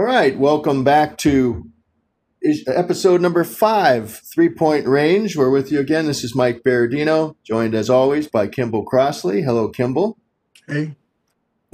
All right, welcome back to episode number five, Three Point Range. We're with you again. This is Mike Berardino, joined as always by Kimball Crossley. Hello, Kimball. Hey.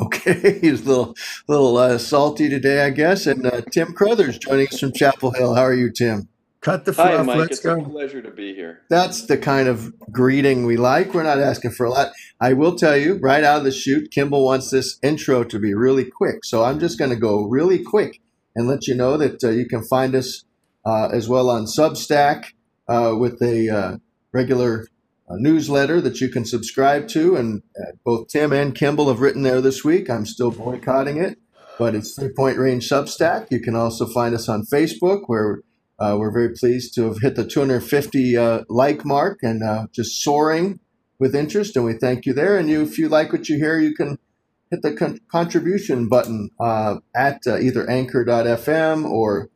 Okay, he's a little, little uh, salty today, I guess. And uh, Tim Crothers joining us from Chapel Hill. How are you, Tim? Cut the fluff. Hi, Mike. Let's it's go. a pleasure to be here. That's the kind of greeting we like. We're not asking for a lot. I will tell you right out of the chute, Kimball wants this intro to be really quick. So I'm just going to go really quick and let you know that uh, you can find us uh, as well on Substack uh, with a uh, regular uh, newsletter that you can subscribe to. And both Tim and Kimball have written there this week. I'm still boycotting it, but it's Three Point Range Substack. You can also find us on Facebook where we're very pleased to have hit the 250 uh, like mark and just soaring with interest, and we thank you there. And you, if you like what you hear, you can hit the con- contribution button uh, at uh, either Anchor.fm or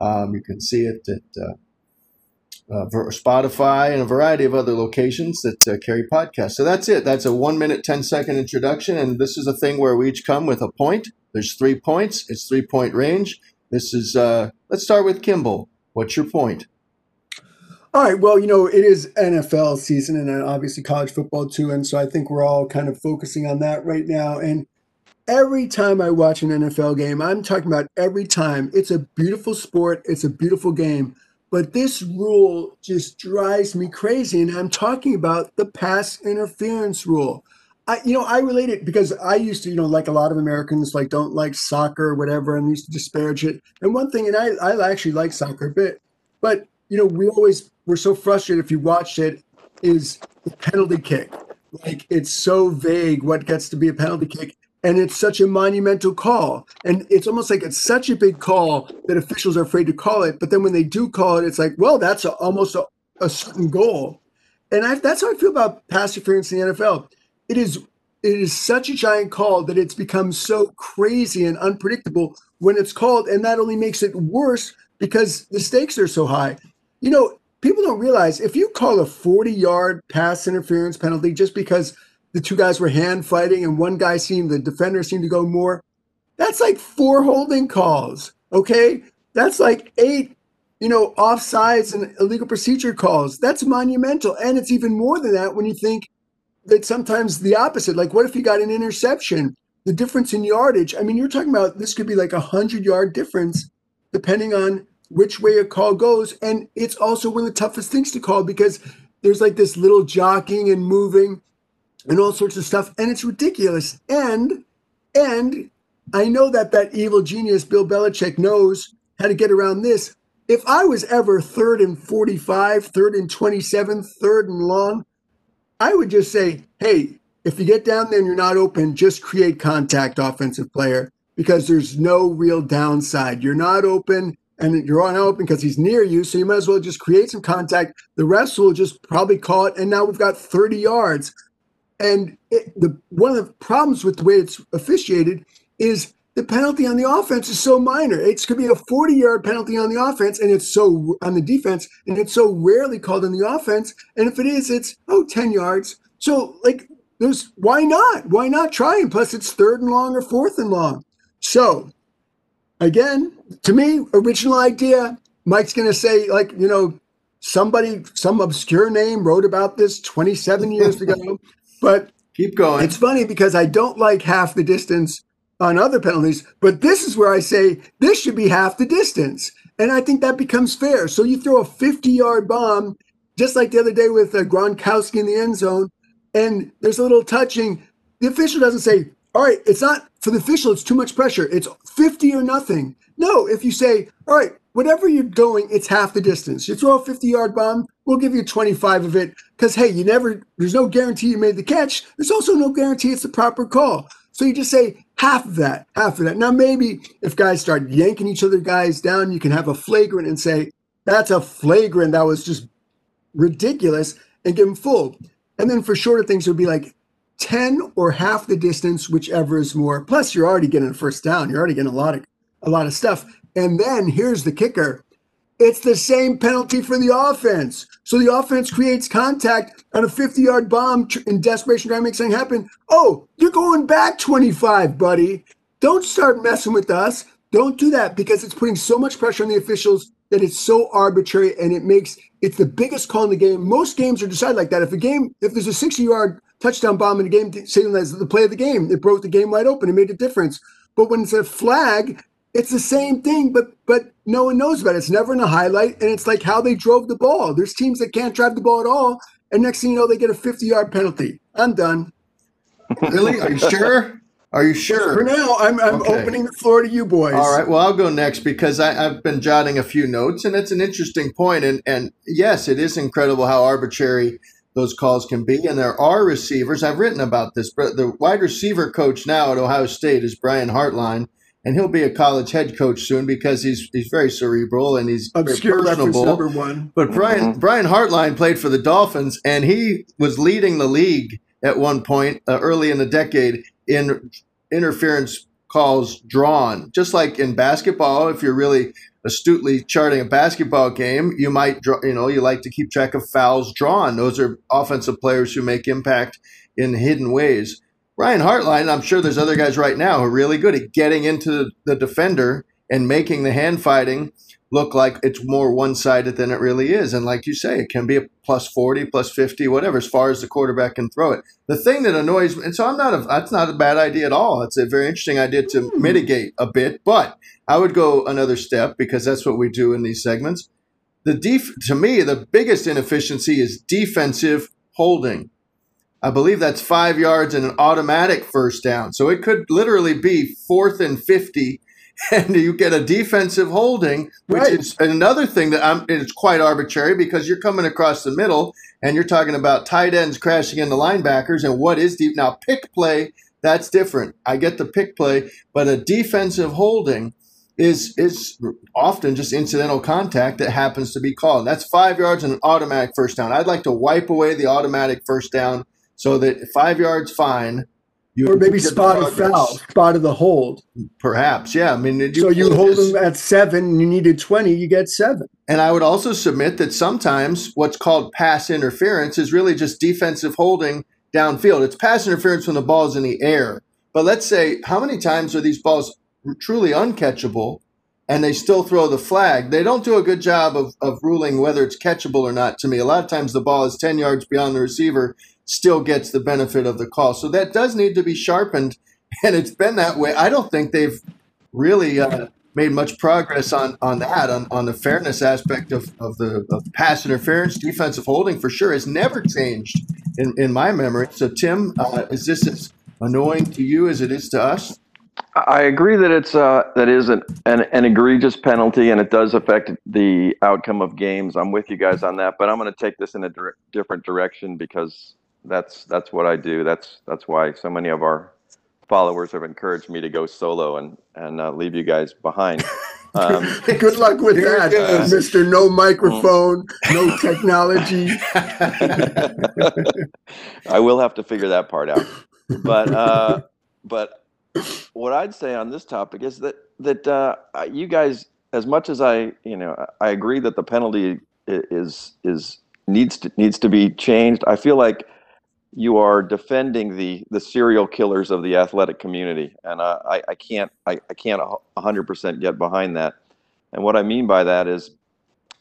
um, you can see it at uh, Spotify and a variety of other locations that carry podcasts. So that's it. That's a one minute, 10 second introduction, and this is a thing where we each come with a point. There's three points. It's three point range. This is. let's start with Kimball. What's your point? All right. Well, you know, it is NFL season and uh, obviously college football too. And so I think we're all kind of focusing on that right now. And every time I watch an NFL game, I'm talking about every time, it's a beautiful sport, it's a beautiful game. But this rule just drives me crazy. And I'm talking about the pass interference rule. I, you know, I relate it because I used to, you know, like a lot of Americans, like don't like soccer or whatever, and used to disparage it. And one thing, and I, I actually like soccer a bit, but you know, we always were so frustrated if you watched it, is the penalty kick. Like it's so vague what gets to be a penalty kick, and it's such a monumental call, and it's almost like it's such a big call that officials are afraid to call it. But then when they do call it, it's like, well, that's a, almost a, a certain goal, and I, that's how I feel about pass interference in the NFL it is it is such a giant call that it's become so crazy and unpredictable when it's called and that only makes it worse because the stakes are so high you know people don't realize if you call a 40 yard pass interference penalty just because the two guys were hand fighting and one guy seemed the defender seemed to go more that's like four holding calls okay that's like eight you know offsides and illegal procedure calls that's monumental and it's even more than that when you think that sometimes the opposite. Like, what if you got an interception? The difference in yardage. I mean, you're talking about this could be like a hundred yard difference, depending on which way a call goes. And it's also one of the toughest things to call because there's like this little jockeying and moving and all sorts of stuff, and it's ridiculous. And and I know that that evil genius Bill Belichick knows how to get around this. If I was ever third and 45, third and 27, third and long, I would just say, hey, if you get down there and you're not open, just create contact, offensive player, because there's no real downside. You're not open and you're on open because he's near you. So you might as well just create some contact. The refs will just probably call it. And now we've got 30 yards. And it, the one of the problems with the way it's officiated is the penalty on the offense is so minor. It's could be a 40 yard penalty on the offense and it's so on the defense and it's so rarely called on the offense. And if it is, it's oh 10 yards. So like there's why not? Why not try? And plus it's third and long or fourth and long. So again, to me, original idea. Mike's gonna say, like, you know, somebody, some obscure name wrote about this 27 years ago. But keep going. It's funny because I don't like half the distance on other penalties. But this is where I say this should be half the distance. And I think that becomes fair. So you throw a 50 yard bomb, just like the other day with uh, Gronkowski in the end zone, and there's a little touching. The official doesn't say, all right, it's not for the official, it's too much pressure. It's 50 or nothing. No, if you say, all right, whatever you're going, it's half the distance. You throw a 50 yard bomb, we'll give you 25 of it. Because, hey, you never, there's no guarantee you made the catch. There's also no guarantee it's the proper call. So you just say half of that, half of that. Now, maybe if guys start yanking each other guys down, you can have a flagrant and say, that's a flagrant that was just ridiculous and give them full. And then for shorter things, it would be like 10 or half the distance, whichever is more. Plus, you're already getting a first down. You're already getting a lot of a lot of stuff. And then here's the kicker. It's the same penalty for the offense. So the offense creates contact on a 50 yard bomb in desperation trying to make something happen. Oh, you're going back 25, buddy. Don't start messing with us. Don't do that because it's putting so much pressure on the officials that it's so arbitrary and it makes it's the biggest call in the game. Most games are decided like that. If a game, if there's a 60 yard touchdown bomb in the game, saying that's the play of the game, it broke the game wide open. It made a difference. But when it's a flag, it's the same thing, but but no one knows about it. It's never in a highlight, and it's like how they drove the ball. There's teams that can't drive the ball at all, and next thing you know, they get a 50 yard penalty. I'm done. Really? Are you sure? Are you sure? For now, I'm, I'm okay. opening the floor to you boys. All right. Well, I'll go next because I, have been jotting a few notes, and it's an interesting point. And and yes, it is incredible how arbitrary those calls can be. And there are receivers. I've written about this, but the wide receiver coach now at Ohio State is Brian Hartline, and he'll be a college head coach soon because he's he's very cerebral and he's obscure very personable. number one. But Brian mm-hmm. Brian Hartline played for the Dolphins, and he was leading the league at one point uh, early in the decade in interference calls drawn. Just like in basketball, if you're really astutely charting a basketball game, you might draw, you know, you like to keep track of fouls drawn. Those are offensive players who make impact in hidden ways. Brian Hartline, I'm sure there's other guys right now who are really good at getting into the defender and making the hand fighting look like it's more one sided than it really is. And like you say, it can be a plus 40, plus 50, whatever, as far as the quarterback can throw it. The thing that annoys me, and so I'm not a, that's not a bad idea at all. It's a very interesting idea to mm. mitigate a bit, but I would go another step because that's what we do in these segments. The def, to me, the biggest inefficiency is defensive holding. I believe that's five yards and an automatic first down. So it could literally be fourth and 50 and you get a defensive holding, which right. is another thing that I'm, it's quite arbitrary because you're coming across the middle and you're talking about tight ends crashing into linebackers and what is deep. Now, pick play, that's different. I get the pick play, but a defensive holding is is often just incidental contact that happens to be called. That's five yards and an automatic first down. I'd like to wipe away the automatic first down so that five yards fine you or maybe spot a foul, spot of the hold. Perhaps, yeah. I mean, you so you hold this. them at seven, you needed twenty, you get seven. And I would also submit that sometimes what's called pass interference is really just defensive holding downfield. It's pass interference when the ball is in the air. But let's say, how many times are these balls truly uncatchable? and they still throw the flag. They don't do a good job of, of ruling whether it's catchable or not to me. A lot of times the ball is 10 yards beyond the receiver still gets the benefit of the call. So that does need to be sharpened, and it's been that way. I don't think they've really uh, made much progress on on that on, on the fairness aspect of, of the of pass interference, defensive holding for sure has never changed in, in my memory. So Tim, uh, is this as annoying to you as it is to us? I agree that it's uh, that is an, an, an egregious penalty and it does affect the outcome of games. I'm with you guys on that, but I'm going to take this in a dire- different direction because that's that's what I do. That's that's why so many of our followers have encouraged me to go solo and and uh, leave you guys behind. Um, Good luck with that, uh, Mister. No microphone, no technology. I will have to figure that part out. But uh, but what I'd say on this topic is that that uh, you guys, as much as I you know, I agree that the penalty is is needs to needs to be changed. I feel like you are defending the the serial killers of the athletic community, and I I can't I, I can't hundred percent get behind that. And what I mean by that is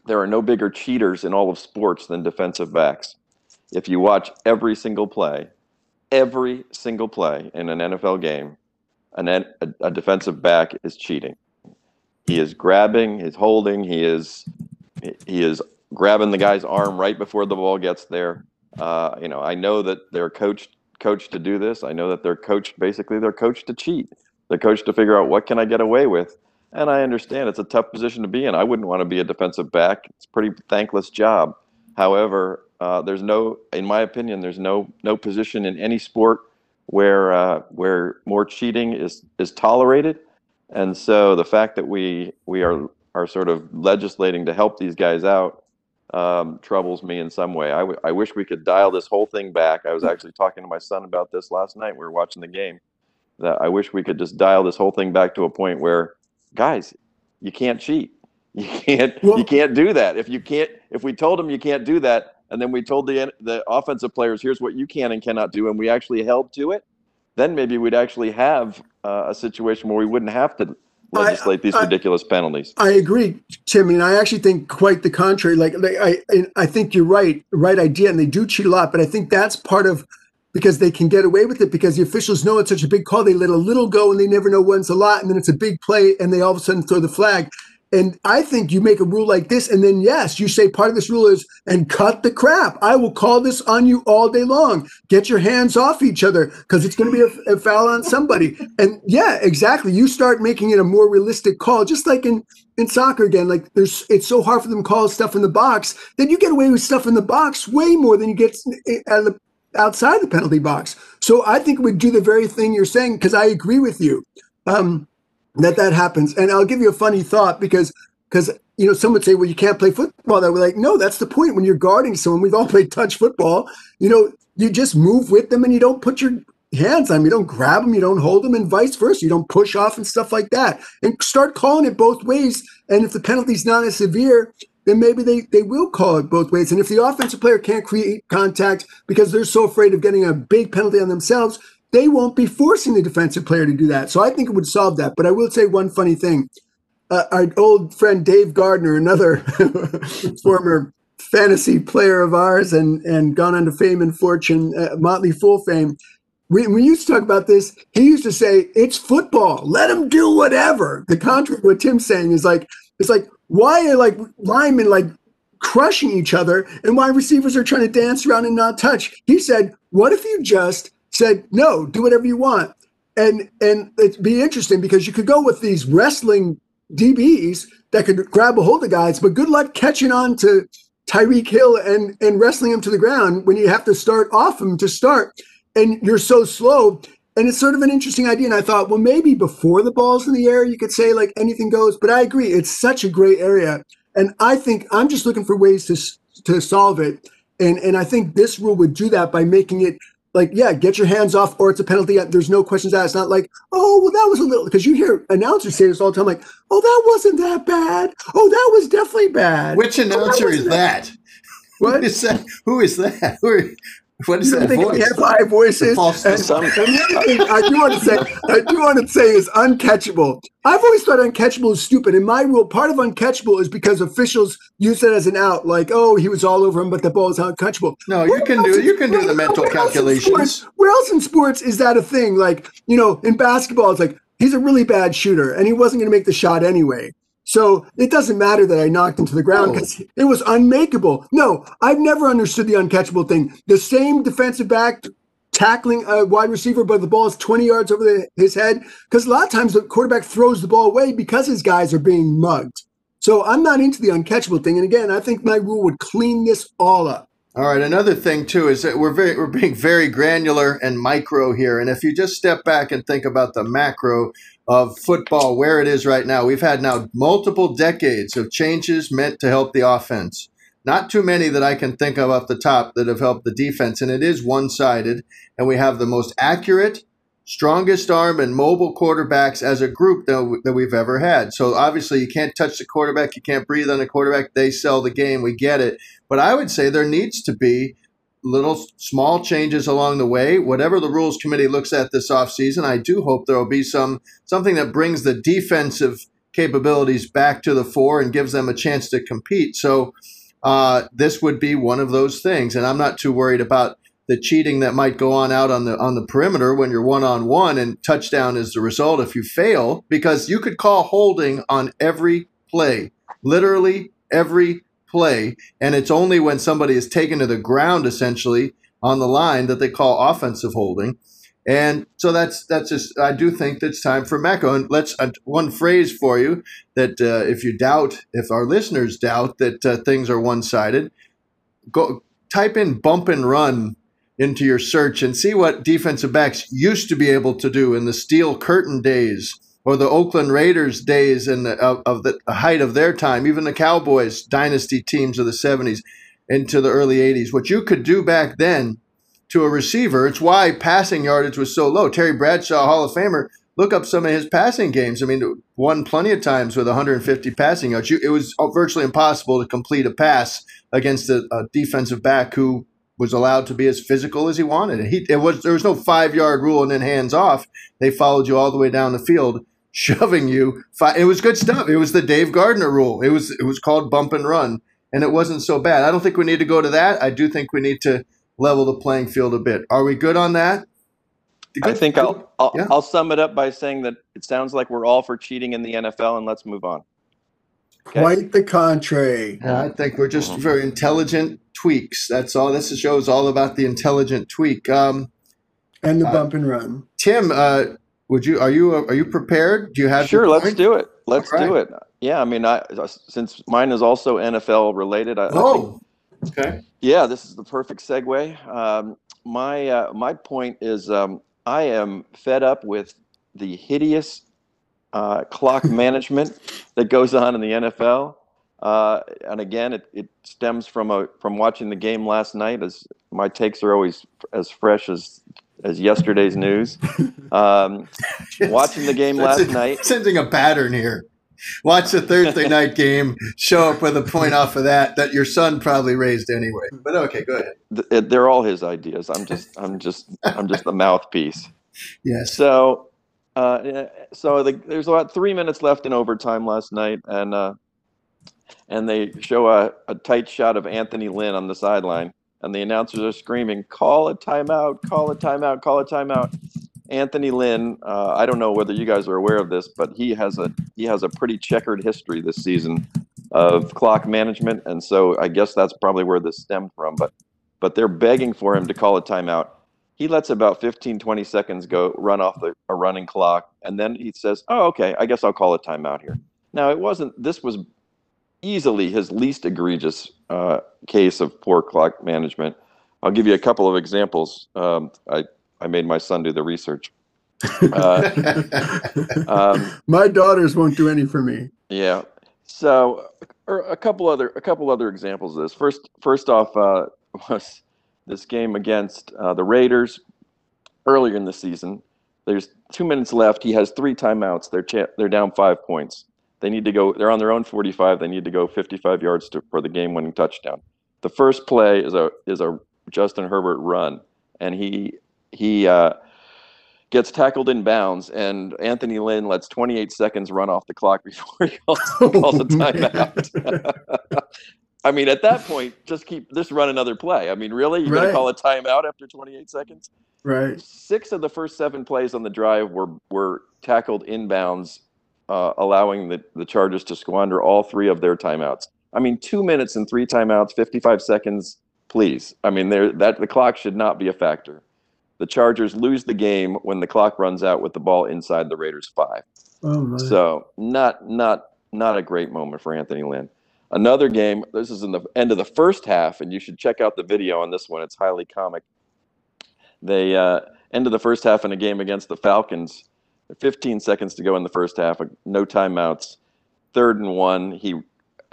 there are no bigger cheaters in all of sports than defensive backs. If you watch every single play, every single play in an NFL game, an, a, a defensive back is cheating. He is grabbing, he's holding, he is he is grabbing the guy's arm right before the ball gets there. Uh, you know, I know that they're coached coached to do this. I know that they're coached basically they're coached to cheat. They're coached to figure out what can I get away with. And I understand it's a tough position to be in. I wouldn't want to be a defensive back. It's a pretty thankless job. However, uh, there's no, in my opinion, there's no no position in any sport where uh, where more cheating is is tolerated. And so the fact that we we are are sort of legislating to help these guys out um, troubles me in some way. I, w- I wish we could dial this whole thing back. I was hmm. actually talking to my son about this last night. We were watching the game. That I wish we could just dial this whole thing back to a point where, guys, you can't cheat. You can't. Well, you can't do that. If you can't, if we told them you can't do that, and then we told the the offensive players, here's what you can and cannot do, and we actually held to it, then maybe we'd actually have uh, a situation where we wouldn't have to legislate I, these I, ridiculous penalties. I agree, Tim, and I actually think quite the contrary. Like, like I, I think you're right, right idea, and they do cheat a lot. But I think that's part of because they can get away with it because the officials know it's such a big call. They let a little go, and they never know when's a lot, and then it's a big play, and they all of a sudden throw the flag. And I think you make a rule like this, and then yes, you say part of this rule is and cut the crap. I will call this on you all day long. Get your hands off each other because it's going to be a, a, foul on somebody. And yeah, exactly. You start making it a more realistic call, just like in in soccer again. Like there's, it's so hard for them to call stuff in the box. Then you get away with stuff in the box way more than you get out of the, outside the penalty box. So I think we do the very thing you're saying because I agree with you. Um, that that happens. And I'll give you a funny thought because because you know some would say, well, you can't play football. That we're like, no, that's the point. When you're guarding someone, we've all played touch football. You know, you just move with them and you don't put your hands on them. You don't grab them, you don't hold them, and vice versa. You don't push off and stuff like that. And start calling it both ways. And if the penalty's not as severe, then maybe they, they will call it both ways. And if the offensive player can't create contact because they're so afraid of getting a big penalty on themselves, they won't be forcing the defensive player to do that. So I think it would solve that. But I will say one funny thing. Uh, our old friend Dave Gardner, another former fantasy player of ours and, and gone on to fame and fortune, uh, Motley Fool fame, we, we used to talk about this. He used to say, it's football. Let them do whatever. The contrary what Tim's saying is like, it's like, why are like linemen like crushing each other and why receivers are trying to dance around and not touch? He said, what if you just said, no, do whatever you want. And and it'd be interesting because you could go with these wrestling DBs that could grab a hold of guys, but good luck catching on to Tyreek Hill and and wrestling him to the ground when you have to start off him to start, and you're so slow. And it's sort of an interesting idea. And I thought, well, maybe before the ball's in the air, you could say like anything goes. But I agree, it's such a gray area, and I think I'm just looking for ways to to solve it. And and I think this rule would do that by making it like, yeah, get your hands off, or it's a penalty. Uh, there's no questions asked. It's not like, oh, well, that was a little, because you hear announcers say this all the time, like, oh, that wasn't that bad. Oh, that was definitely bad. Which announcer oh, that is that? that? What? Who is that? Who is that? Who are, what is that voice? We have high voices. And, and, the other thing I do want to say, I do want to say is uncatchable. I've always thought uncatchable is stupid. In my rule, part of uncatchable is because officials use it as an out, like, oh, he was all over him, but the ball is uncatchable. No, you can do you can do the mental where calculations. Sports, where else in sports is that a thing? Like, you know, in basketball, it's like he's a really bad shooter, and he wasn't going to make the shot anyway. So it doesn't matter that I knocked him to the ground because it was unmakeable. No, I've never understood the uncatchable thing. The same defensive back tackling a wide receiver, but the ball is 20 yards over the, his head. Because a lot of times the quarterback throws the ball away because his guys are being mugged. So I'm not into the uncatchable thing. And again, I think my rule would clean this all up. All right. Another thing too is that we're very we're being very granular and micro here. And if you just step back and think about the macro, of football where it is right now. We've had now multiple decades of changes meant to help the offense. Not too many that I can think of off the top that have helped the defense, and it is one sided. And we have the most accurate, strongest arm, and mobile quarterbacks as a group that, that we've ever had. So obviously, you can't touch the quarterback, you can't breathe on the quarterback. They sell the game, we get it. But I would say there needs to be little small changes along the way. Whatever the rules committee looks at this offseason, I do hope there will be some something that brings the defensive capabilities back to the fore and gives them a chance to compete. So uh, this would be one of those things, and I'm not too worried about the cheating that might go on out on the on the perimeter when you're one on one and touchdown is the result if you fail because you could call holding on every play, literally every play. And it's only when somebody is taken to the ground essentially on the line that they call offensive holding. And so that's that's just I do think that it's time for Mecco. And let's uh, one phrase for you that uh, if you doubt, if our listeners doubt that uh, things are one sided, go type in bump and run into your search and see what defensive backs used to be able to do in the steel curtain days or the Oakland Raiders days and of, of, the height of their time, even the Cowboys dynasty teams of the 70s into the early 80s. What you could do back then to a receiver, it's why passing yardage was so low. Terry Bradshaw, Hall of Famer, look up some of his passing games. I mean, won plenty of times with 150 passing yards. It was virtually impossible to complete a pass against a, a defensive back who was allowed to be as physical as he wanted. He, it was there was no five yard rule and then hands off. They followed you all the way down the field shoving you. It was good stuff. It was the Dave Gardner rule. It was it was called bump and run, and it wasn't so bad. I don't think we need to go to that. I do think we need to level the playing field a bit. Are we good on that? I think I'll I'll, yeah. I'll sum it up by saying that it sounds like we're all for cheating in the NFL, and let's move on. Okay. Quite the contrary. Yeah, I think we're just very intelligent tweaks. That's all. This show is all about the intelligent tweak. Um, and the uh, bump and run. Tim, uh, would you are you are you prepared? Do you have sure? Let's do it. Let's right. do it. Yeah, I mean, I since mine is also NFL related. I, oh, I think, okay. Yeah, this is the perfect segue. Um, my uh, my point is, um, I am fed up with the hideous uh, clock management that goes on in the NFL. Uh, and again, it, it stems from a from watching the game last night. As my takes are always as fresh as as yesterday's news. Um, watching the game last a, night, sensing a pattern here. Watch the Thursday night game, show up with a point off of that that your son probably raised anyway. But okay, go ahead. They're all his ideas. I'm just I'm just I'm just the mouthpiece. Yes. So uh, so the, there's about three minutes left in overtime last night, and uh, and they show a, a tight shot of Anthony Lynn on the sideline, and the announcers are screaming, "Call a timeout! Call a timeout! Call a timeout!" Anthony Lynn, uh, I don't know whether you guys are aware of this, but he has a he has a pretty checkered history this season of clock management, and so I guess that's probably where this stemmed from. But but they're begging for him to call a timeout. He lets about 15, 20 seconds go run off the a running clock, and then he says, "Oh, okay, I guess I'll call a timeout here." Now it wasn't. This was easily his least egregious uh, case of poor clock management. I'll give you a couple of examples. Um, I I made my son do the research. Uh, um, my daughters won't do any for me. Yeah. So, a couple other a couple other examples of this. First, first off, uh, was this game against uh, the Raiders earlier in the season. There's two minutes left. He has three timeouts. They're cha- they're down five points. They need to go. They're on their own 45. They need to go 55 yards to, for the game-winning touchdown. The first play is a is a Justin Herbert run, and he he uh, gets tackled in bounds, and Anthony Lynn lets 28 seconds run off the clock before he calls, calls a timeout. I mean, at that point, just keep just run another play. I mean, really, you're right. going to call a timeout after 28 seconds? Right. Six of the first seven plays on the drive were were tackled inbounds, uh, allowing the the Chargers to squander all three of their timeouts. I mean, two minutes and three timeouts, 55 seconds. Please, I mean, there that the clock should not be a factor the Chargers lose the game when the clock runs out with the ball inside the Raiders' five. Oh, so not not not a great moment for Anthony Lynn. Another game. This is in the end of the first half, and you should check out the video on this one. It's highly comic. They uh, end of the first half in a game against the Falcons. 15 seconds to go in the first half. No timeouts. Third and one. He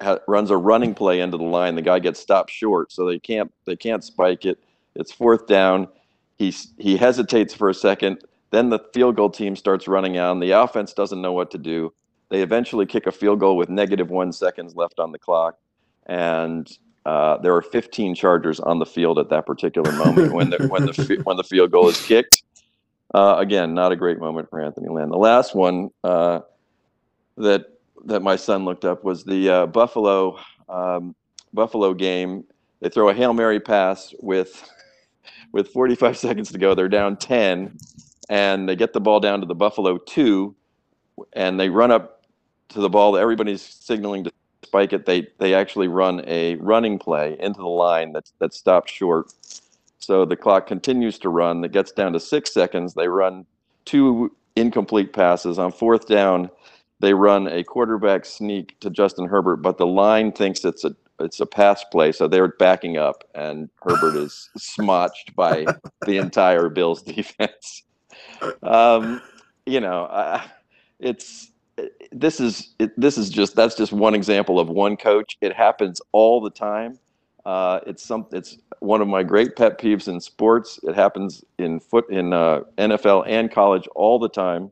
ha- runs a running play into the line. The guy gets stopped short, so they can't they can't spike it. It's fourth down he he hesitates for a second. Then the field goal team starts running out. And the offense doesn't know what to do. They eventually kick a field goal with negative one seconds left on the clock, and uh, there are 15 Chargers on the field at that particular moment when the when the when the field goal is kicked. Uh, again, not a great moment for Anthony Lynn. The last one uh, that that my son looked up was the uh, Buffalo um, Buffalo game. They throw a hail mary pass with with 45 seconds to go. They're down 10, and they get the ball down to the Buffalo two, and they run up to the ball. Everybody's signaling to spike it. They they actually run a running play into the line that that stopped short. So the clock continues to run. It gets down to six seconds. They run two incomplete passes on fourth down. They run a quarterback sneak to Justin Herbert, but the line thinks it's a it's a pass play, so they're backing up, and Herbert is smotched by the entire Bills defense. Um, you know, uh, it's this is it, this is just that's just one example of one coach. It happens all the time. Uh, it's some it's one of my great pet peeves in sports. It happens in foot in uh, NFL and college all the time.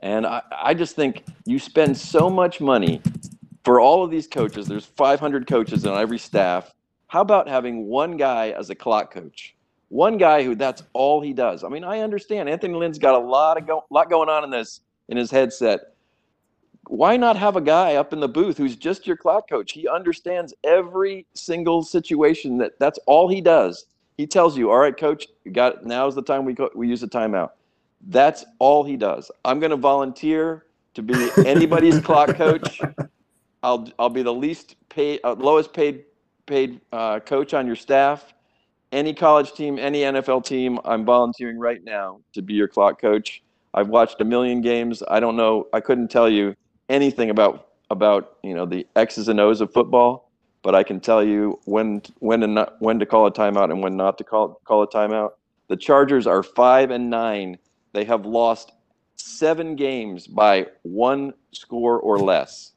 And I, I just think you spend so much money for all of these coaches, there's 500 coaches on every staff. How about having one guy as a clock coach? One guy who that's all he does. I mean, I understand Anthony Lynn's got a lot of go, lot going on in this in his headset. Why not have a guy up in the booth who's just your clock coach? He understands every single situation. That that's all he does. He tells you, "All right, coach, you got now's the time we go, we use a timeout." That's all he does. I'm going to volunteer to be anybody's clock coach. I'll I'll be the least paid, uh, lowest paid paid uh, coach on your staff. Any college team, any NFL team, I'm volunteering right now to be your clock coach. I've watched a million games. I don't know. I couldn't tell you anything about about you know the X's and O's of football, but I can tell you when when to not, when to call a timeout and when not to call call a timeout. The Chargers are five and nine. They have lost seven games by one score or less.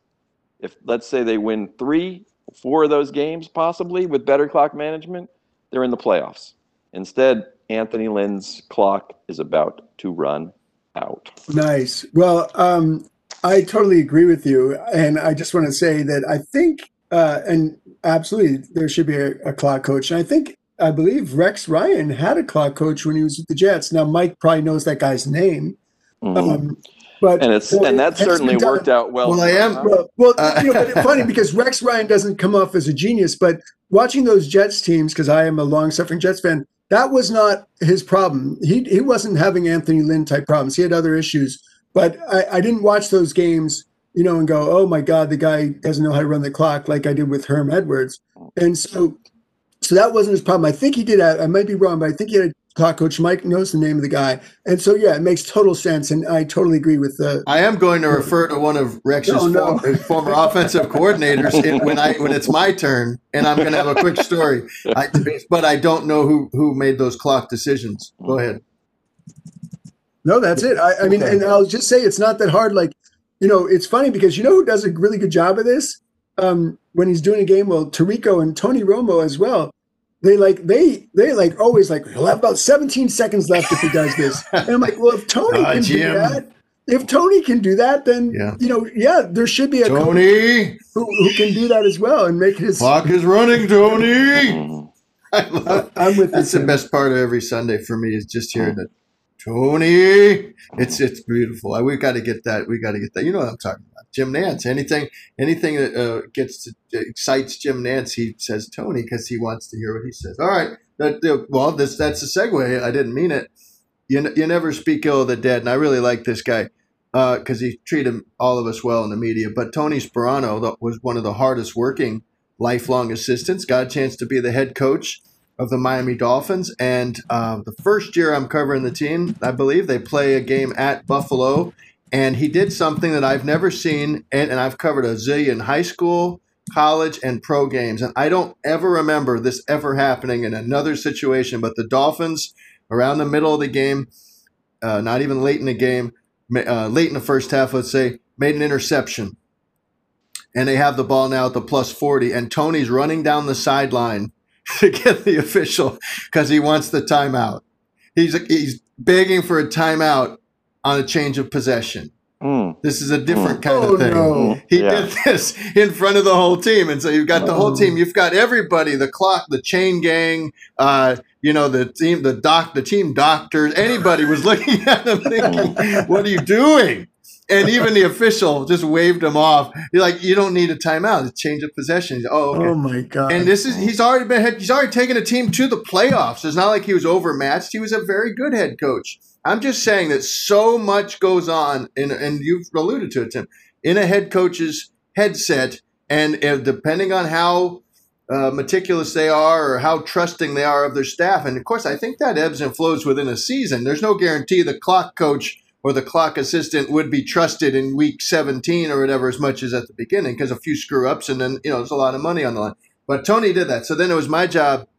If let's say they win three, four of those games, possibly with better clock management, they're in the playoffs. Instead, Anthony Lynn's clock is about to run out. Nice. Well, um, I totally agree with you, and I just want to say that I think, uh, and absolutely, there should be a, a clock coach. And I think, I believe Rex Ryan had a clock coach when he was with the Jets. Now, Mike probably knows that guy's name, Mhm. um, but and it's well, and that it's certainly worked out well. Well, I am- him, huh? Well, well Uh, you know, but it's funny because Rex Ryan doesn't come off as a genius, but watching those Jets teams, because I am a long-suffering Jets fan, that was not his problem. He he wasn't having Anthony Lynn type problems. He had other issues, but I, I didn't watch those games, you know, and go, oh my God, the guy doesn't know how to run the clock like I did with Herm Edwards, and so so that wasn't his problem. I think he did. I, I might be wrong, but I think he had a clock coach. Mike knows the name of the guy, and so yeah, it makes total sense, and I totally agree with the. I am going to refer to one of Rex's No, no. former, former offensive coordinators when I when it's my turn, and I'm going to have a quick story. I, but I don't know who who made those clock decisions. Go ahead. No, that's it. I, I mean, Okay. and I'll just say it's not that hard. Like, you know, it's funny because you know who does a really good job of this um, when he's doing a game. Well, Tarico and Tony Romo as well. They like they they like always like he'll have about 17 seconds left if he does this. And I'm like, well, if Tony Ah, can do that, if Tony can do that, then Yeah. you know, yeah, there should be a Tony, who, who can do that as well and make his. clock is running. Tony. I am with that's the best part of every Sunday for me is just hearing that. Tony, it's it's beautiful. I, we got to get that. We got to get that. You know what I'm talking about. Jim Nantz. Anything anything that uh, gets to, excites Jim Nantz, he says Tony because he wants to hear what he says. All right. That, well, this that's a segue. I didn't mean it. You, you never speak ill of the dead, and I really like this guy because he treated all of us well in the media. But Tony Sparano was one of the hardest working lifelong assistants. Got a chance to be the head coach of the Miami Dolphins, and uh, the first year I'm covering the team, I believe they play a game at Buffalo, and he did something that I've never seen, and, and I've covered a zillion high school, college, and pro games, and I don't ever remember this ever happening in another situation. But the Dolphins, around the middle of the game, uh, not even late in the game, uh, late in the first half, let's say, made an interception. And they have the ball now at the plus 40, and Tony's running down the sideline to get the official because he wants the timeout. He's, he's begging for a timeout on a change of possession. Mm. This is a different kind Oh, of thing. no. He Yeah. did this in front of the whole team, and so you've got the whole Oh. team. You've got everybody: the clock, the chain gang, uh, you know, the team, the doc, the team doctors. Anybody was looking at him thinking, "What are you doing?" And even the official just waved him off. You're like, "You don't need a timeout. It's change of possession." He's, oh, okay. Oh my god! And this is he's already been he's already taken a team to the playoffs. It's not like he was overmatched. He was a very good head coach. I'm just saying that so much goes on, and and you've alluded to it, Tim, in a head coach's headset, and uh, depending on how uh, meticulous they are or how trusting they are of their staff, and of course, I think that ebbs and flows within a season. There's no guarantee the clock coach or the clock assistant would be trusted in week 17 or whatever as much as at the beginning because a few screw ups and then you know there's a lot of money on the line. But Tony did that. So then it was my job,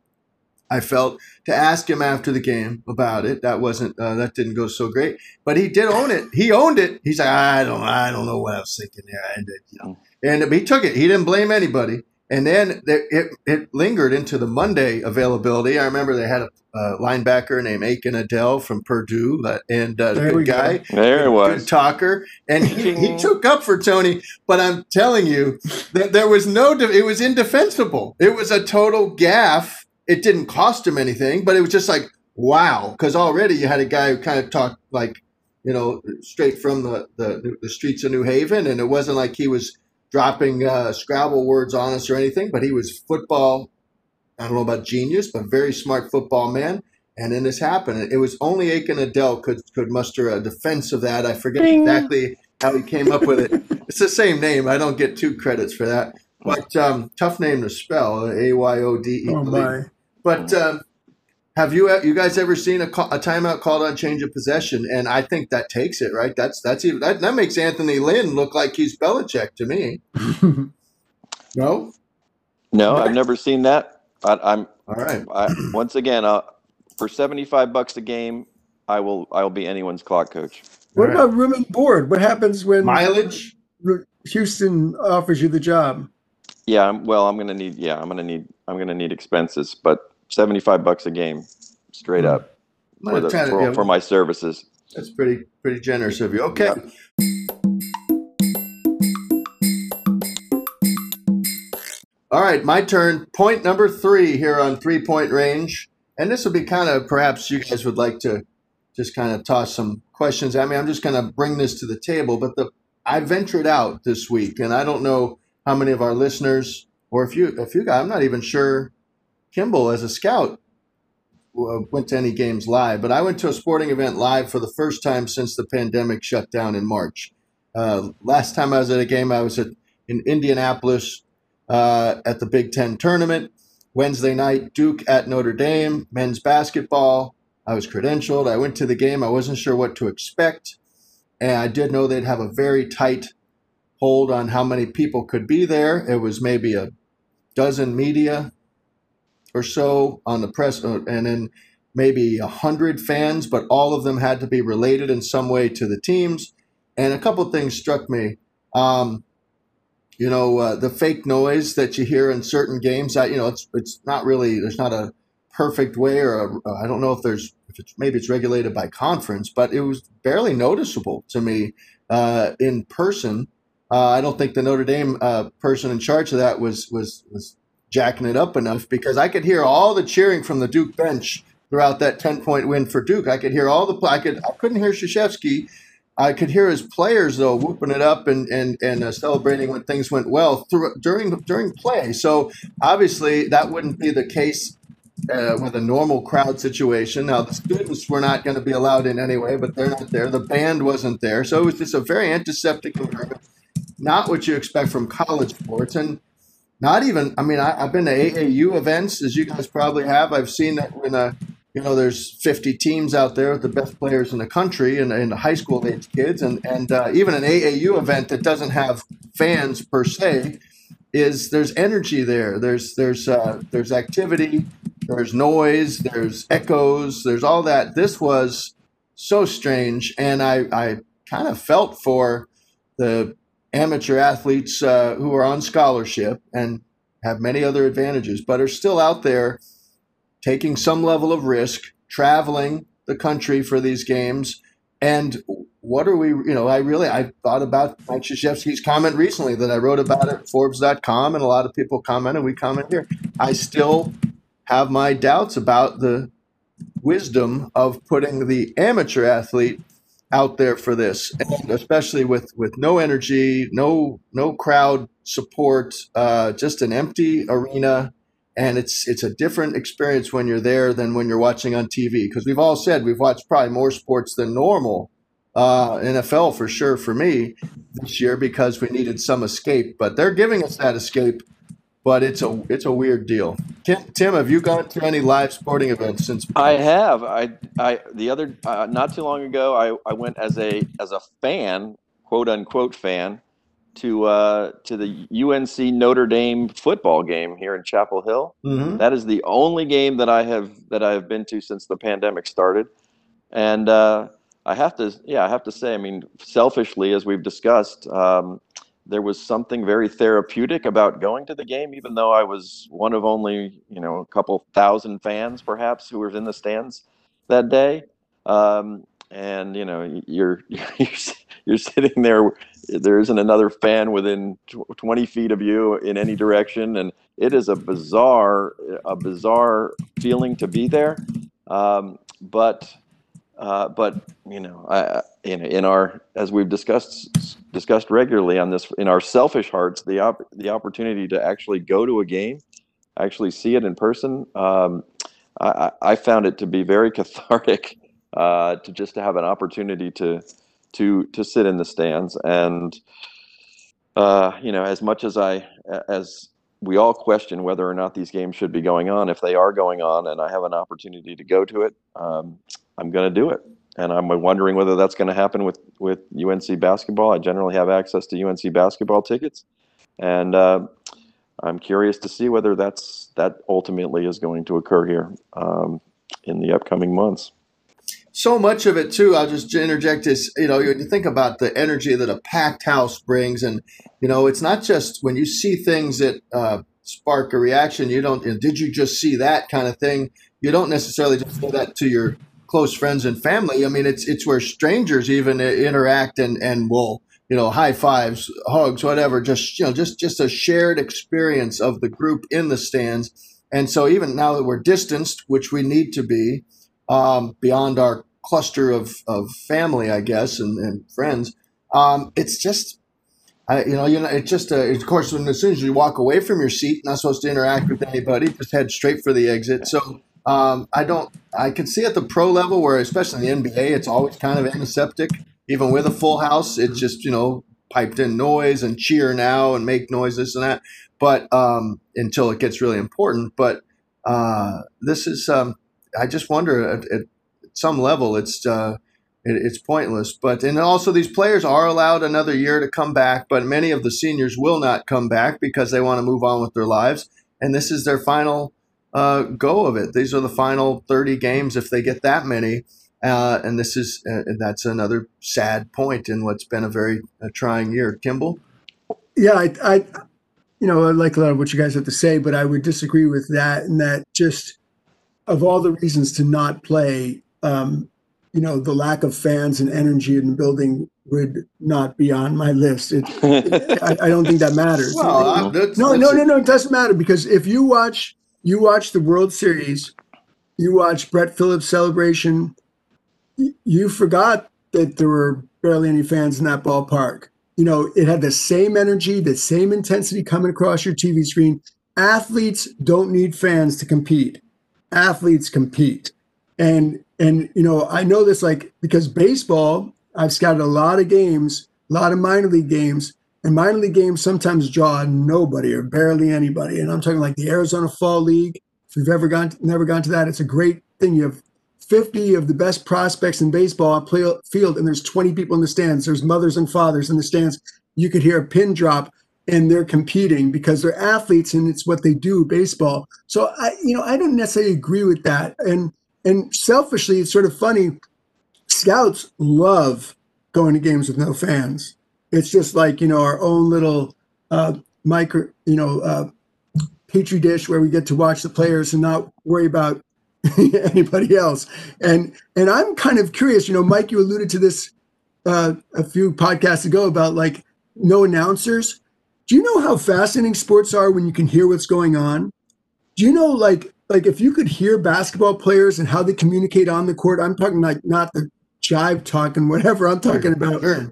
I felt, to ask him after the game about it. That wasn't uh, that didn't go so great, but he did own it. He owned it. He's like, I don't, I don't know what I was thinking there, and you know, and he took it. He didn't blame anybody. And then there- it, it lingered into the Monday availability. I remember they had a uh, linebacker named Akin Ayodele from Purdue, uh, and uh, There we good go. guy There it good was. talker, and he, he took up for Tony. But I'm telling you that there was no, de- it was indefensible. It was a total gaffe. It didn't cost him anything, but it was just like wow, because already you had a guy who kind of talked like, you know, straight from the, the, the streets of New Haven. And it wasn't like he was dropping uh, Scrabble words on us or anything, but he was football. I don't know about genius, but very smart football man. And then this happened. It was only Akin Ayodele could could muster a defense of that. I forget Ding. exactly how he came up with it. It's the same name. I don't get two credits for that. But um, tough name to spell. A Y O D E. Oh my. But um, have you you guys ever seen a, a timeout called on change of possession? And I think that takes it right. That's that's even that, that makes Anthony Lynn look like he's Belichick to me. no, no, I've never seen that. I, am all right. I, once again, uh, for seventy five bucks a game, I will I will be anyone's clock coach. What about room and board? What happens when mileage? Houston offers you the job. Yeah, well, I'm gonna need. Yeah, I'm gonna need. I'm gonna need expenses, but 75 bucks a game straight hmm. up for, the, for, to, for, my services. That's pretty pretty generous of you. Okay. All right, my turn. Point number three here on three point range. And this will be kind of perhaps you guys would like to just kind of toss some questions at me. I'm just going to bring this to the table, but the I ventured out this week, and I don't know how many of our listeners, or if you if you guys, I'm not even sure Kimball as a scout uh, went to any games live, but I went to a sporting event live for the first time since the pandemic shut down in March. Uh, last time I was at a game, I was at in Indianapolis uh, at the Big Ten tournament. Wednesday night, Duke at Notre Dame, men's basketball. I was credentialed. I went to the game. I wasn't sure what to expect. And I did know they'd have a very tight hold on how many people could be there. It was maybe a dozen media or so on the press, uh, and then maybe a hundred fans, but all of them had to be related in some way to the teams. And a couple things struck me. Um, you know, uh, the fake noise that you hear in certain games. I, you know, it's it's not really there's not a perfect way, or I don't know if there's if it's maybe it's regulated by conference, but it was barely noticeable to me uh, in person. Uh, I don't think the Notre Dame uh, person in charge of that was was was jacking it up enough because I could hear all the cheering from the Duke bench throughout that 10 point win for Duke. I could hear all the, I could, I couldn't hear Krzyzewski. I could hear his players though whooping it up and and and uh, celebrating when things went well through, during during play. So obviously that wouldn't be the case uh, with a normal crowd situation. Now the students were not going to be allowed in anyway, but they're not there. The band wasn't there, so it was just a very antiseptic environment. Not what you expect from college sports, and not even. I mean, I, have been to AAU events, as you guys probably have. I've seen that when a you know there's 50 teams out there with the best players in the country and, and high school age kids, and and uh, even an AAU event that doesn't have fans per se is there's energy there. There's there's uh, there's activity. There's noise. There's echoes. There's all that. This was so strange, and I I kind of felt for the amateur athletes uh, who are on scholarship and have many other advantages, but are still out there taking some level of risk, traveling the country for these games. And what are we, you know, I really, I thought about Mike Krzyzewski's comment recently that I wrote about at Forbes.com, and a lot of people comment, and we comment here. I still have my doubts about the wisdom of putting the amateur athlete out there for this, and especially with with no energy, no no crowd support, uh, just an empty arena, and it's it's a different experience when you're there than when you're watching on TV. Because we've all said we've watched probably more sports than normal, uh, NFL for sure for me this year because we needed some escape. But they're giving us that escape but it's a it's a weird deal. Tim, Tim, have you gone to any live sporting events since? I have. I I the other uh, not too long ago, I, I went as a as a fan, quote unquote fan, to uh, to the UNC Notre Dame football game here in Chapel Hill. Mm-hmm. That is the only game that I have that I have been to since the pandemic started, and uh, I have to yeah I have to say I mean selfishly as we've discussed. Um, there was something very therapeutic about going to the game, even though I was one of only you know a couple thousand fans perhaps who were in the stands that day. Um, and you know you're you're you're sitting there. There isn't another fan within 20 feet of you in any direction, and it is a bizarre a bizarre feeling to be there. Um, but Uh, but you know, I, in in our as we've discussed discussed regularly on this, in our selfish hearts, the op- the opportunity to actually go to a game, actually see it in person, um, I, I, found it to be very cathartic uh, to just to have an opportunity to to to sit in the stands and uh, you know as much as I as we all question whether or not these games should be going on. If they are going on, and I have an opportunity to go to it, um, I'm going to do it. And I'm wondering whether that's going to happen with with UNC basketball. I generally have access to UNC basketball tickets, and uh, I'm curious to see whether that's that ultimately is going to occur here um, in the upcoming months so much of it too. I'll just interject is you know you think about the energy that a packed house brings, and you know it's not just when you see things that uh, spark a reaction. You don't. You know, did you just see that kind of thing? You don't necessarily just say that to your close friends and family. I mean, it's it's where strangers even interact and and will you know high fives, hugs, whatever. Just you know just just a shared experience of the group in the stands. And so even now that we're distanced, which we need to be um, beyond our cluster of, of family, I guess, and, and friends. Um, it's just, I, you know, you know, it's just, uh, of course, when as soon as you walk away from your seat, not supposed to interact with anybody, just head straight for the exit. So um, I don't, I can see at the pro level where, especially in the NBA, it's always kind of antiseptic. Even with a full house, it's just, you know, piped in noise and cheer now and make noises and that. But um, until it gets really important. But uh, this is, um, I just wonder at, at some level, it's uh, it, it's pointless. But and also these players are allowed another year to come back, but many of the seniors will not come back because they want to move on with their lives, and this is their final uh, go of it. These are the final thirty games if they get that many. Uh, and this is uh, that's another sad point in what's been a very uh, trying year. Kimball, yeah, I, I, you know, I like a lot of what you guys have to say, but I would disagree with that. And that just of all the reasons to not play, um, you know, the lack of fans and energy in the building would not be on my list. It, it, I, I, don't think that matters. Well, that's, no, that's no, no, no. It doesn't matter because if you watch, you watch the World Series, you watch Brett Phillips' celebration, you forgot that there were barely any fans in that ballpark. You know, it had the same energy, the same intensity coming across your TV screen. Athletes don't need fans to compete. Athletes compete. And and you know, I know this like because baseball, I've scouted a lot of games, a lot of minor league games, and minor league games sometimes draw nobody or barely anybody. And I'm talking like the Arizona Fall League. If you've ever gone, to, never gone to that, it's a great thing. You have 50 of the best prospects in baseball on play field, and there's 20 people in the stands. There's mothers and fathers in the stands. You could hear a pin drop, and they're competing because they're athletes, and it's what they do, baseball. So I, you know, I don't necessarily agree with that. And and selfishly, it's sort of funny. Scouts love going to games with no fans. It's just like you know our own little uh, micro, you know, uh, petri dish where we get to watch the players and not worry about anybody else. And and I'm kind of curious. You know, Mike, you alluded to this uh, a few podcasts ago about like no announcers. Do you know how fascinating sports are when you can hear what's going on? Do you know like like if you could hear basketball players and how they communicate on the court, I'm talking like not the jive talking, whatever I'm talking about. Sure.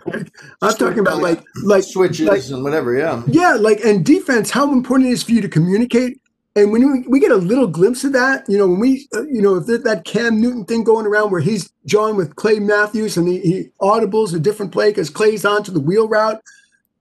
I'm talking about like like switches like, and whatever, yeah. Yeah, like and defense, how important it is for you to communicate. And when we, we get a little glimpse of that, you know, when we, uh, you know, if that Cam Newton thing going around where he's jawing with Clay Matthews and he, he audibles a different play because Clay's onto the wheel route,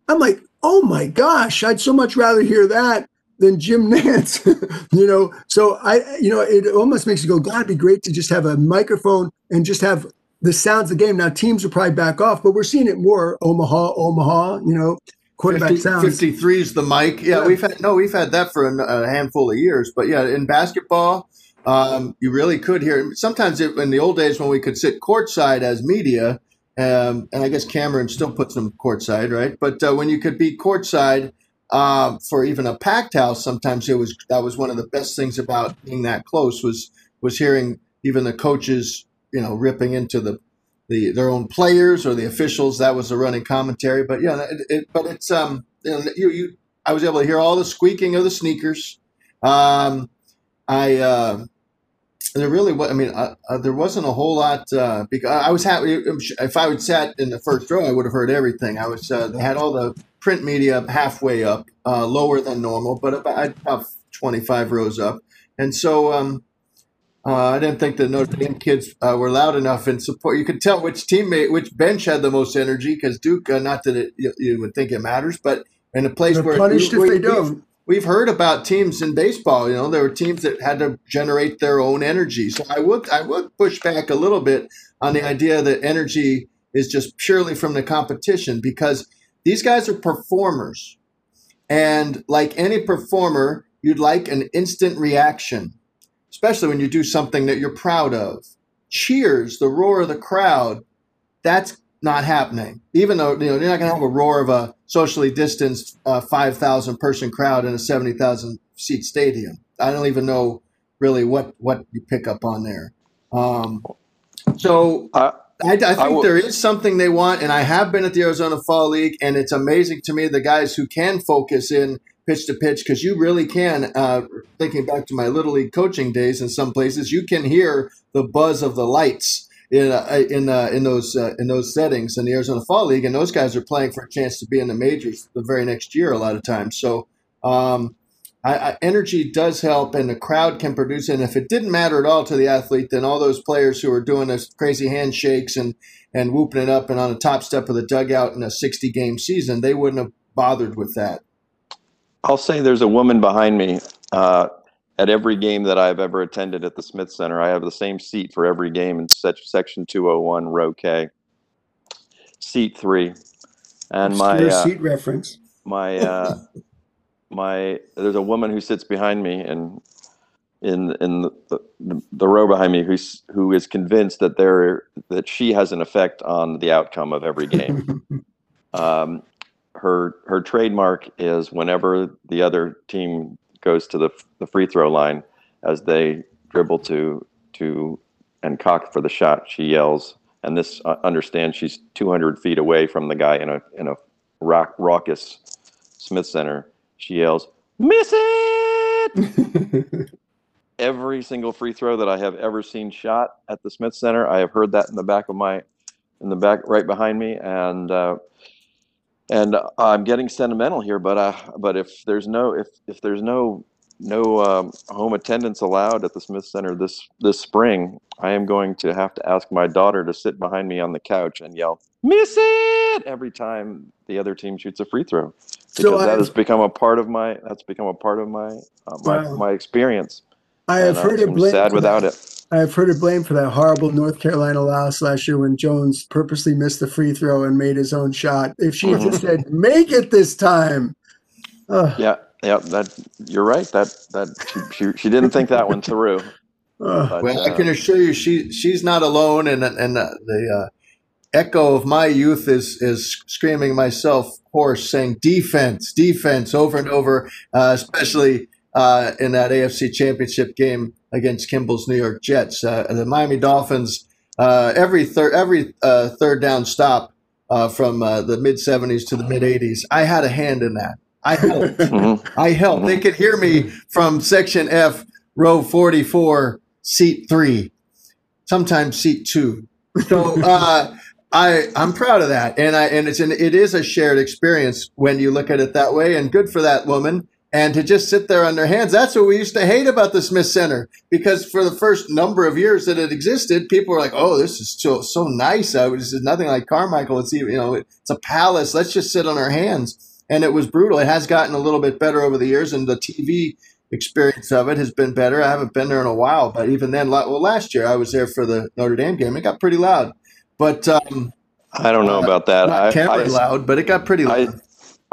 I'm like, oh my gosh, I'd so much rather hear that than Jim Nantz, you know. So I, you know, it almost makes you go, God, it'd be great to just have a microphone and just have the sounds of the game. Now teams will probably back off, but we're seeing it more. Omaha, Omaha, you know, quarterback 50, sounds. 53 is the mic. Yeah, yeah, we've had no, we've had that for a, a handful of years. But yeah, in basketball, um, you really could hear. Sometimes it, in the old days when we could sit courtside as media, um, and I guess Cameron still puts them courtside, right? But uh, when you could be courtside uh, for even a packed house, sometimes it was that was one of the best things about being that close was was hearing even the coaches, you know, ripping into the the their own players or the officials. That was the running commentary. But yeah, it, it, but it's um you know, you I was able to hear all the squeaking of the sneakers. Um, I uh, there really was. I mean, uh, uh, there wasn't a whole lot. Uh, because I was happy if I would sat in the first row, I would have heard everything. I was uh, they had all the print media halfway up, uh, lower than normal, but about, about twenty five rows up, and so. Um, uh, I didn't think the Notre Dame kids uh, were loud enough in support. You could tell which teammate, which bench had the most energy because Duke. Uh, not that it, you, you, would think it matters, but in a place They're where punished we, if they we, don't. We've heard about teams in baseball. You know, there were teams that had to generate their own energy. So I would I would push back a little bit on the idea that energy is just purely from the competition because these guys are performers, and like any performer, you'd like an instant reaction especially when you do something that you're proud of. Cheers, the roar of the crowd, that's not happening. Even though you know you're not going to have a roar of a socially distanced uh, 5,000 person crowd in a 70,000 seat stadium. I don't even know really what what you pick up on there. Um, so I, I, I think I there is something they want, and I have been at the Arizona Fall League, and it's amazing to me the guys who can focus in pitch to pitch because you really can. Uh, thinking back to my little league coaching days, in some places you can hear the buzz of the lights in uh, in uh, in those uh, in those settings in the Arizona Fall League, and those guys are playing for a chance to be in the majors the very next year a lot of times. So. Um, I, I, energy does help, and the crowd can produce. And if it didn't matter at all to the athlete, then all those players who are doing those crazy handshakes and and whooping it up and on the top step of the dugout in a 60 game season, they wouldn't have bothered with that. I'll say there's a woman behind me. Uh, at every game that I've ever attended at the Smith Center, I have the same seat for every game in section 201, row K, seat three. And my uh, seat reference. My uh, my there's a woman who sits behind me and in in the, the, the, row behind me who's who is convinced that there that she has an effect on the outcome of every game. um, her her trademark is whenever the other team goes to the the free throw line, as they dribble to to and cock for the shot, she yells. And this uh, understands she's 200 feet away from the guy in a in a rock, raucous Smith Center. She yells, "Miss it!" Every single free throw that I have ever seen shot at the Smith Center, I have heard that in the back of my in the back right behind me, and uh, and I'm getting sentimental here, but uh, but if there's no if if there's no no um, home attendance allowed at the Smith Center this this spring, I am going to have to ask my daughter to sit behind me on the couch and yell "Miss it!" every time the other team shoots a free throw, because so that has become a part of my that's become a part of my uh, my, wow. my experience. I have heard it. Sad without it. I've heard her blamed for that horrible North Carolina loss last year when Jones purposely missed the free throw and made his own shot. If she had just said, "Make it this time," yeah, yeah, that you're right. That that she she, she didn't think that one through. But, well, uh, I can assure you, she she's not alone, and and uh, the uh, echo of my youth is is screaming myself hoarse, saying defense, defense over and over, uh, especially uh, in that AFC Championship game against Kimball's New York Jets. Uh, the Miami Dolphins, uh, every third every uh, third down stop uh, from uh, the mid '70s to the mid '80s, I had a hand in that. I helped. Mm-hmm. I helped. Mm-hmm. They could hear me from section F, row 44, seat three, sometimes seat two. So uh, I I'm proud of that, and I and it's an it is a shared experience when you look at it that way, and good for that woman and to just sit there on their hands. That's what we used to hate about the Smith Center because for the first number of years that it existed, people were like, "Oh, this is so so nice. This is nothing like Carmichael. It's even you know, it's a palace. Let's just sit on our hands." And it was brutal. It has gotten a little bit better over the years, and the TV experience of it has been better. I haven't been there in a while, but even then, well, last year I was there for the Notre Dame game. It got pretty loud, but um, I don't know about that. Not terribly loud, but it got pretty loud. I,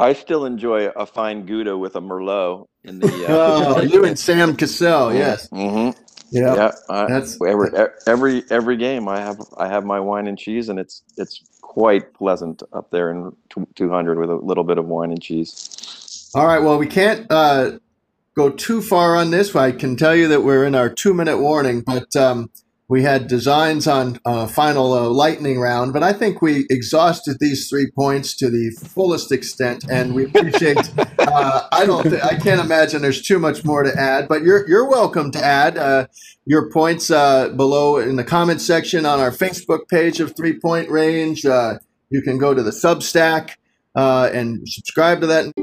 I still enjoy a fine Gouda with a Merlot in the. Uh, oh, you and Sam Cassell, yes. Mm-hmm. Yeah, yeah. I, that's every every every game. I have I have my wine and cheese, and it's it's quite pleasant up there in 200 with a little bit of wine and cheese. All right. Well, we can't uh, go too far on this. I can tell you that we're in our two minute warning, but um, we had designs on uh, final uh, lightning round, but I think we exhausted these three points to the fullest extent, and we appreciate. uh, I don't. Th- I can't imagine there's too much more to add, but you're you're welcome to add uh, your points uh, below in the comment section on our Facebook page of Three Point Range. Uh, you can go to the Substack and subscribe to that.